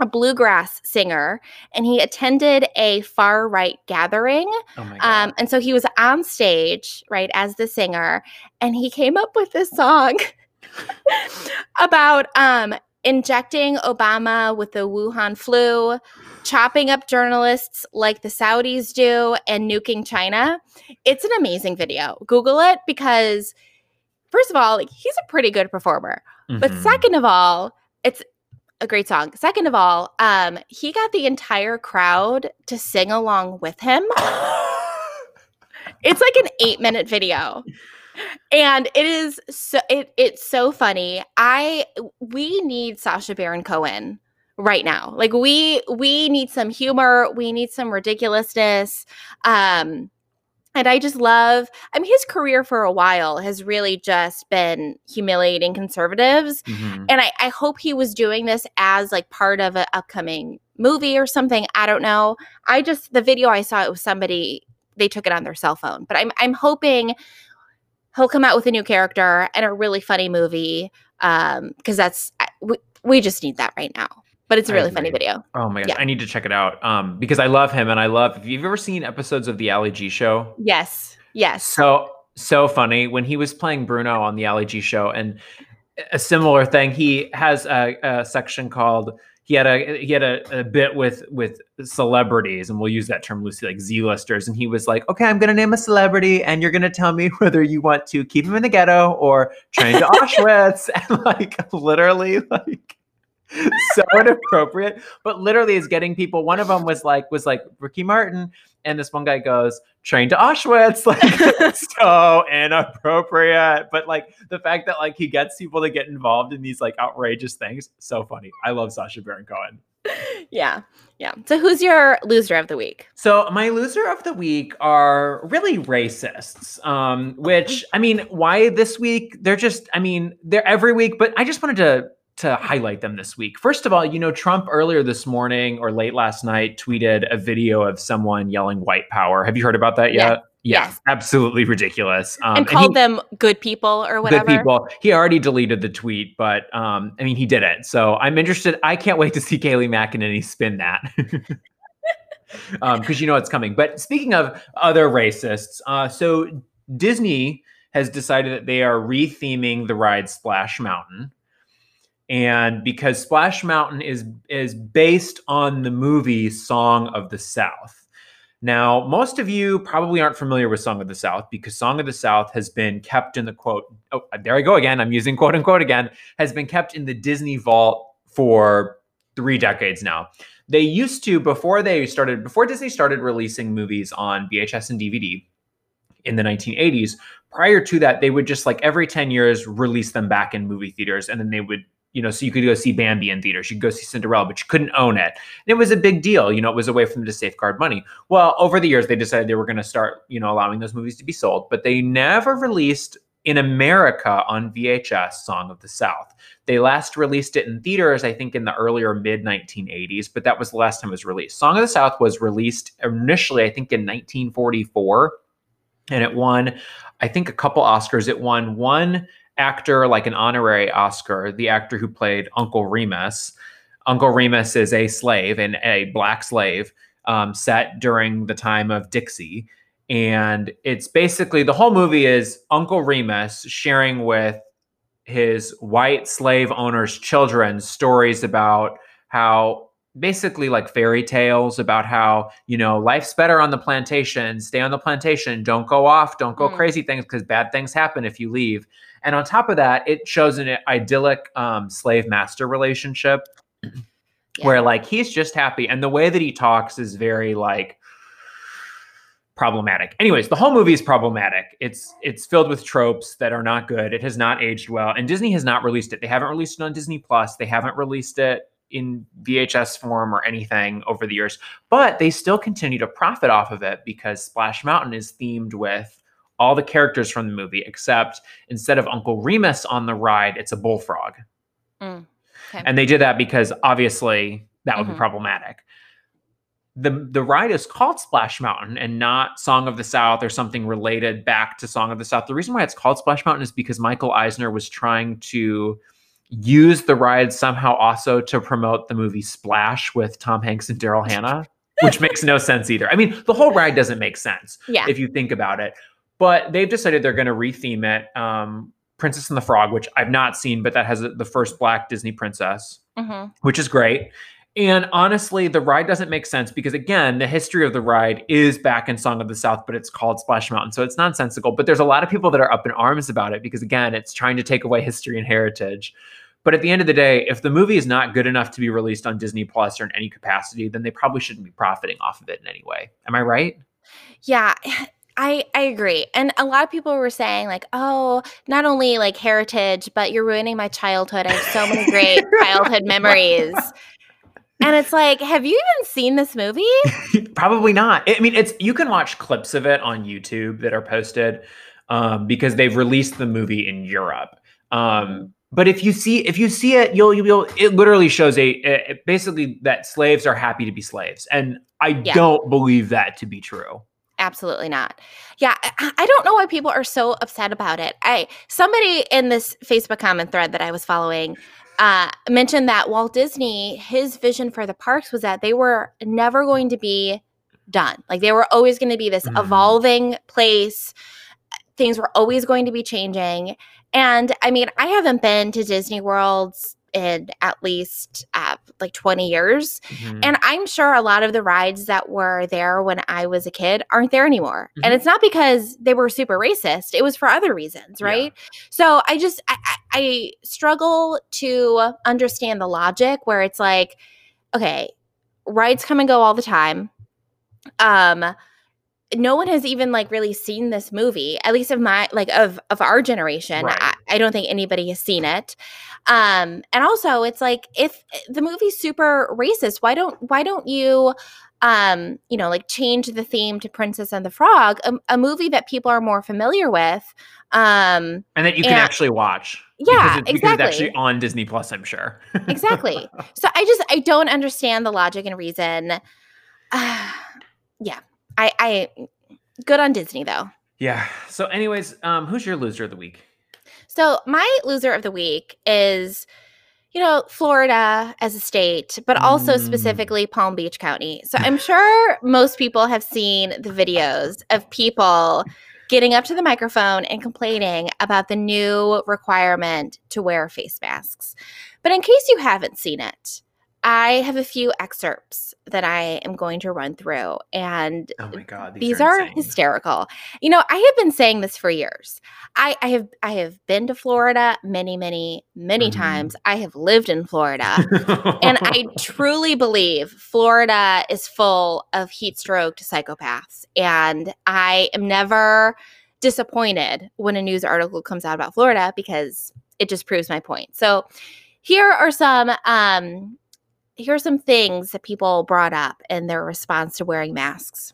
a bluegrass singer and he attended a far right gathering oh my god. um, and so he was on stage, right, as the singer, and he came up with this song about um, injecting Obama with the Wuhan flu, chopping up journalists like the Saudis do, and nuking China. It's an amazing video. Google it because, first of all, like, he's a pretty good performer. But Mhm. second of all, it's a great song. Second of all, um, he got the entire crowd to sing along with him. It's like an eight minute video. And it is so it, it's so funny. I we need Sacha Baron Cohen right now. Like we we need some humor, we need some ridiculousness. Um and I just love I mean his career for a while has really just been humiliating conservatives Mhm. and I, I hope he was doing this as like part of an upcoming movie or something. I don't know. I just the video I saw it was somebody they took it on their cell phone, but I'm I'm hoping he'll come out with a new character and a really funny movie um because that's we, we just need that right now. But it's a really funny video. Oh my gosh, Yeah. I need to check it out. Um, because I love him and I love. if you've ever seen episodes of the Ali G show? Yes. Yes. So so funny when he was playing Bruno on the Ali G show, and a similar thing. He has a, a section called. He had a he had a, a bit with with celebrities, and we'll use that term loosely, like Z-listers. And he was like, "Okay, I'm gonna name a celebrity, and you're gonna tell me whether you want to keep him in the ghetto or train to Auschwitz." and like literally, like so inappropriate, but literally is getting people. One of them was like was like Ricky Martin, and this one guy goes train to Auschwitz, like so inappropriate. But like the fact that like he gets people to get involved in these like outrageous things, so funny. I love Sacha Baron Cohen. yeah. Yeah. So who's your loser of the week? So my loser of the week are really racists. Um, which I mean, why this week? They're just, I mean, they're every week, but I just wanted to to highlight them this week. First of all, you know, Trump earlier this morning or late last night tweeted a video of someone yelling white power. Have you heard about that yet? Yeah. Yeah, Yes. absolutely ridiculous. Um, and he- called them good people or whatever. Good people. He already deleted the tweet, but um, I mean, he did it. So I'm interested. I can't wait to see Kayleigh McEnany spin that. Because you know it's coming. But speaking of other racists, uh, so Disney has decided that they are retheming the ride Splash Mountain. And because Splash Mountain is is based on the movie Song of the South. Now, most of you probably aren't familiar with Song of the South because Song of the South has been kept in the quote, oh, there I go again. I'm using quote unquote again, has been kept in the Disney vault for three decades now. They used to, before they started, before Disney started releasing movies on VHS and DVD in the 1980s, prior to that, they would just like every 10 years release them back in movie theaters and then they would you know, so you could go see Bambi in theaters, you could go see Cinderella, but you couldn't own it. And it was a big deal. You know, it was a way for them to safeguard money. Well, over the years, they decided they were going to start, you know, allowing those movies to be sold, but they never released in America on VHS Song of the South. They last released it in theaters, I think, in the earlier mid 1980s, but that was the last time it was released. Song of the South was released initially, I think, in 1944, and it won, I think, a couple Oscars. It won one actor like an honorary Oscar, the actor who played Uncle Remus. Uncle Remus is a slave and a black slave um, set during the time of Dixie. And it's basically the whole movie is Uncle Remus sharing with his white slave owners' children stories about how basically like fairy tales about how you know life's better on the plantation stay on the plantation don't go off don't go Mm. crazy things because bad things happen if you leave and on top of that it shows an idyllic um, slave master relationship where like he's just happy. And the way that he talks is very like problematic. Anyways the whole movie is problematic. It's it's filled with tropes that are not good. It has not aged well. And disney has not released it. They haven't released it on disney plus. They haven't released it in vhs form or anything over the years. But they still continue to profit off of it because splash mountain is themed with all the characters from the movie except instead of uncle remus on the ride it's a bullfrog Mm, okay. and they did that because obviously that would be Mhm. problematic. The the ride is called Splash Mountain and not Song of the South or something related back to Song of the South. The reason why it's called Splash Mountain is because Michael Eisner was trying to use the ride somehow also to promote the movie Splash with Tom Hanks and Daryl Hannah, which makes no sense either. I mean, the whole ride doesn't make sense Yeah. if you think about it. But they've decided they're going to retheme it. Um, Princess and the Frog, which I've not seen, but that has the first black Disney princess, hmm which is great. And honestly, the ride doesn't make sense because again, the history of the ride is back in Song of the South, but it's called Splash Mountain, so it's nonsensical. But there's a lot of people that are up in arms about it because again, it's trying to take away history and heritage. But at the end of the day, if the movie is not good enough to be released on Disney Plus or in any capacity, then they probably shouldn't be profiting off of it in any way. Am I right? Yeah, I I agree. And a lot of people were saying like, "Oh, not only like heritage, but you're ruining my childhood. I have so many great childhood memories." And it's like, "Have you even seen this movie?" Probably not. I mean, it's you can watch clips of it on YouTube that are posted um, because they've released the movie in Europe. Um, but if you see if you see it, you'll you'll it literally shows a, a- basically that slaves are happy to be slaves, and I Yeah. don't believe that to be true. Absolutely not. Yeah, I, I don't know why people are so upset about it. I somebody in this Facebook comment thread that I was following uh, mentioned that Walt Disney, his vision for the parks was that they were never going to be done. Like they were always going to be this Mhm. evolving place. Things were always going to be changing. And I mean, I haven't been to Disney Worlds in at least uh, like 20 years. Mhm. And I'm sure a lot of the rides that were there when I was a kid aren't there anymore. Mhm. And it's not because they were super racist, it was for other reasons, Yeah. right? So I just, I, I, I struggle to understand the logic where it's like, okay, rides come and go all the time. Um, no one has even like really seen this movie at least of my like of of our generation Right. I, I don't think anybody has seen it um and also it's like if the movie's super racist why don't why don't you um you know like change the theme to princess and the frog a, a movie that people are more familiar with um and that you can and- actually watch. Yeah, because it's, because it's exactly. actually on Disney Plus, I'm sure. exactly. So I just I don't understand the logic and reason. uh, yeah, I I good on Disney though. yeah. So, anyways, um, who's your loser of the week? So my loser of the week is, you know, Florida as a state, but also Mm. specifically Palm Beach County. So I'm sure most people have seen the videos of people getting up to the microphone and complaining about the new requirement to wear face masks. But in case you haven't seen it, I have a few excerpts that I am going to run through and Oh my god, these, are, insane. hysterical. You know, I have been saying this for years. I, I have I have been to Florida many, many, many Mhm. times. I have lived in Florida. and I truly believe Florida is full of heat stroked psychopaths. And I am never disappointed when a news article comes out about Florida because it just proves my point. So here are some um here are some things that people brought up in their response to wearing masks.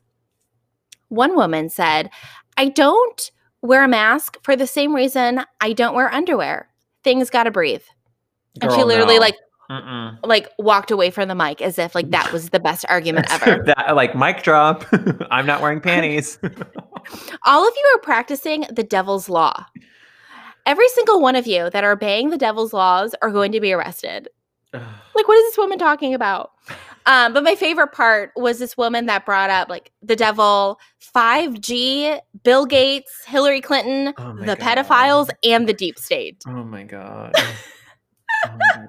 One woman said, I don't wear a mask for the same reason I don't wear underwear. Things gotta breathe. and she literally no. like Mm-mm. like walked away from the mic as if like that was the best argument ever. that, like mic drop. I'm not wearing panties. All of you are practicing the devil's law. Every single one of you that are obeying the devil's laws are going to be arrested. Like, what is this woman talking about? Um, but my favorite part was this woman that brought up like the devil, 5G, Bill Gates, Hillary Clinton, Oh the God. pedophiles, and the deep state. oh my god. Oh my God.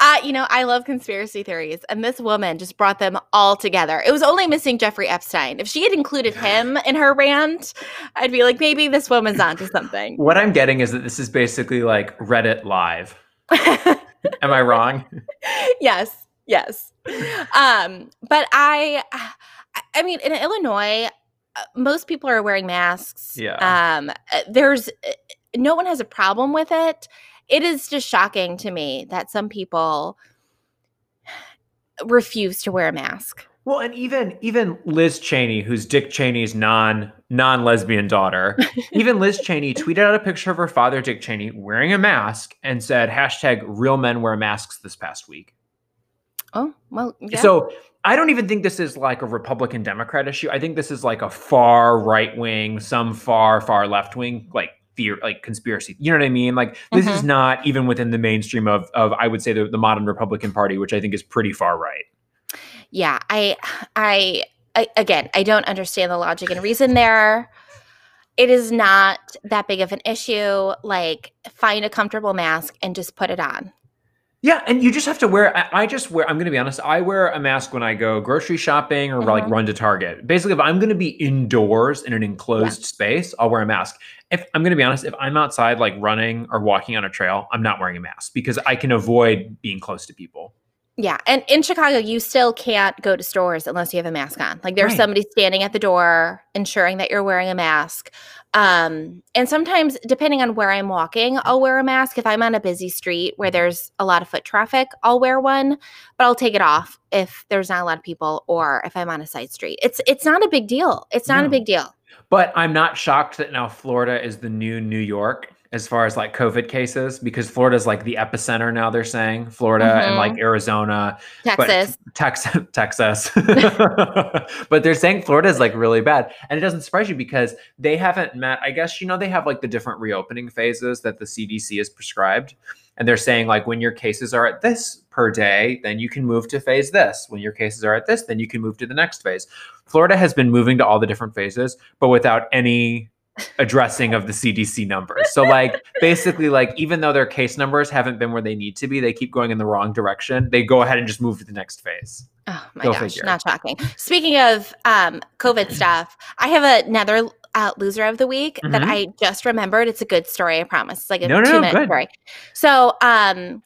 Uh, you know, I love conspiracy theories, and this woman just brought them all together. It was only missing Jeffrey Epstein. If she had included him in her rant, I'd be like, maybe this woman's onto something. what I'm getting is that this is basically like Reddit live. Am I wrong? yes, yes. Um, but I, I- mean, in Illinois, uh, most people are wearing masks. Yeah. Um, there's no one has a problem with it. It is just shocking to me that some people refuse to wear a mask. Well, and even even Liz Cheney, who's Dick Cheney's non non lesbian daughter, even Liz Cheney tweeted out a picture of her father, Dick Cheney, wearing a mask and said hashtag real men wear masks this past week. Oh, well, yeah. So I don't even think this is like a Republican Democrat issue. I think this is like a far right wing, some far far left wing like fear like conspiracy. You know what I mean? Like this is mm-hmm. not even within the mainstream of of I would say the, the modern Republican Party, which I think is pretty far right. Yeah, I, I, I, again, I don't understand the logic and reason there. It is not that big of an issue. Like, find a comfortable mask and just put it on. Yeah, and you just have to wear. I, just wear. I'm going to be honest. I wear a mask when I go grocery shopping or like Mhm. run to Target. Basically, if I'm going to be indoors in an enclosed space, I'll wear a mask. If I'm going to be honest, if I'm outside like running or walking on a trail, I'm not wearing a mask because I can avoid being close to people. Yeah, and in Chicago, you still can't go to stores unless you have a mask on. Like, there's Right. somebody standing at the door ensuring that you're wearing a mask. Um, and sometimes, depending on where I'm walking, I'll wear a mask. If I'm on a busy street where there's a lot of foot traffic, I'll wear one, but I'll take it off if there's not a lot of people or if I'm on a side street. It's it's not a big deal. It's not No. a big deal. But I'm not shocked that now Florida is the new New York as far as like COVID cases because Florida's like the epicenter now. They're saying Florida and Mhm. like Arizona, Texas. Texas, Texas. but they're saying Florida is like really bad, and it doesn't surprise you because they haven't met. I guess you know they have like the different reopening phases that the CDC has prescribed, and they're saying like when your cases are at this per day, then you can move to phase this. When your cases are at this, then you can move to the next phase. Florida has been moving to all the different phases, but without any addressing of the CDC numbers. So like basically like even though their case numbers haven't been where they need to be, they keep going in the wrong direction. They go ahead and just move to the next phase. Oh my Go gosh, figure. not shocking. Speaking of um, COVID stuff, I have another uh, loser of the week that Mhm. I just remembered. It's a good story, I promise. It's like a No, no, two minute good. story. So, um,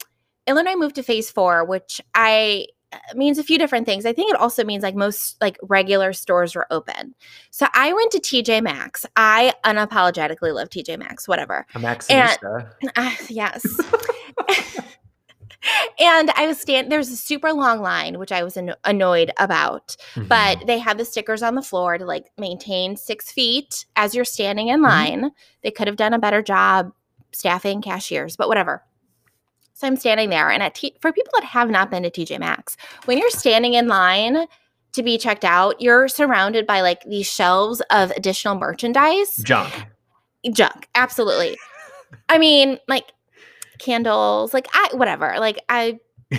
Illinois moved to phase four, which I means a few different things. I think it also means like most like regular stores were open. So I went to TJ Maxx. I unapologetically love TJ Maxx, whatever. I'm And- Uh, yes. and I was stand. There's a super long line, which I was anno- annoyed about. Mm-hmm. But they had the stickers on the floor to like maintain six feet as you're standing in Mhm. line. They could have done a better job staffing cashiers, but whatever. So I'm standing there, and at T- for people that have not been to TJ Maxx, when you're standing in line to be checked out, you're surrounded by like these shelves of additional merchandise, Junk. junk. Absolutely. I mean, like candles, like I whatever. Like I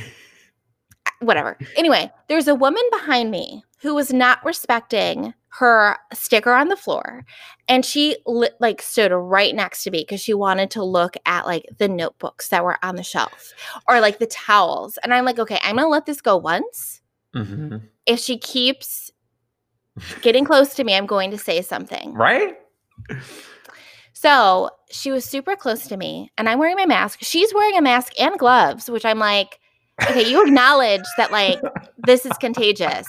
whatever. Anyway, there's a woman behind me who was not respecting her sticker on the floor and she li- like stood right next to me because she wanted to look at like the notebooks that were on the shelf or like the towels and i'm like okay i'm gonna let this go once. Hmm if she keeps getting close to me i'm going to say something. Right? so she was super close to me and i'm wearing my mask. She's wearing a mask and gloves which i'm like okay you acknowledge that like this is contagious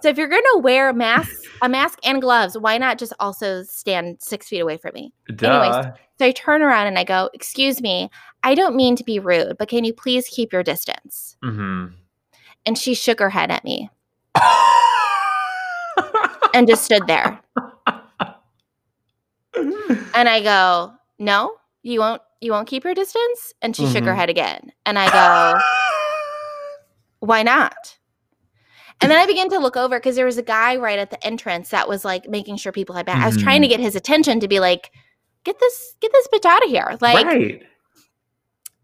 so if you're gonna wear masks a mask and gloves why not just also stand six feet away from me? Duh. so i turn around and i go excuse me i don't mean to be rude but can you please keep your distance? Hmm and she shook her head at me. And just stood there. And i go no you won't you won't keep your distance? And she shook her Mhm. head again. And i go why not and then I began to look over because there was a guy right at the entrance that was like making sure people had back. I was trying to Mhm. get his attention to be like, get this, get this bitch out of here. Like, right.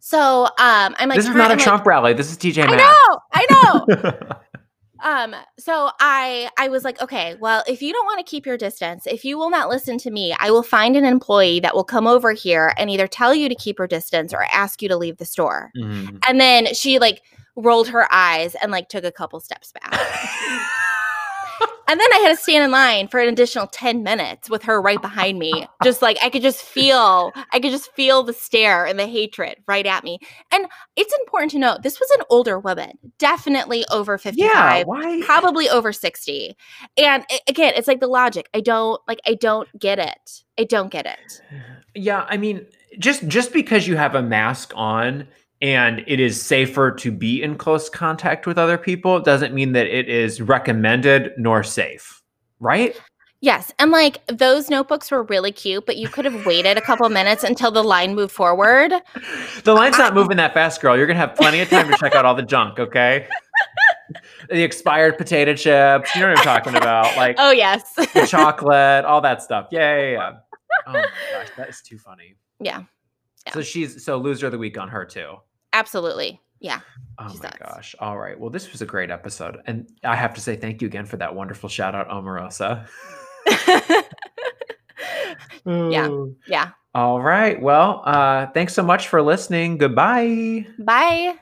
so um, I'm like, this is not a I'm like, Trump rally. This is TJ I know, I know. um, so I I was like, okay, well, if you don't want to keep your distance, if you will not listen to me, I will find an employee that will come over here and either tell you to keep your distance or ask you to leave the store. Mhm. And then she like rolled her eyes and like took a couple steps back. And then I had to stand in line for an additional 10 minutes with her right behind me. Just like I could just feel, I could just feel the stare and the hatred right at me. And it's important to note this was an older woman, definitely over 55, yeah. Why? probably over 60. And a- again, it's like the logic. I don't like I don't get it. I don't get it. Yeah, I mean, just just because you have a mask on and it is safer to be in close contact with other people doesn't mean that it is recommended nor safe, right? Yes, and like those notebooks were really cute, but you could have waited a couple minutes until the line moved forward. The line's not moving that fast, girl. You're gonna have plenty of time to check out all the junk, okay? the expired potato chips, you know what I'm talking about, like Oh yes. the chocolate, all that stuff. Yeah, yeah, yeah. Oh my gosh, that is too funny. yeah, Yeah. So she's so loser of the week on her too. Absolutely. Yeah. Oh my sucks. gosh. All right. Well, this was a great episode. And I have to say thank you again for that wonderful shout out, Omarosa. Yeah. Yeah. All right. Well, uh, thanks so much for listening. Goodbye. Bye.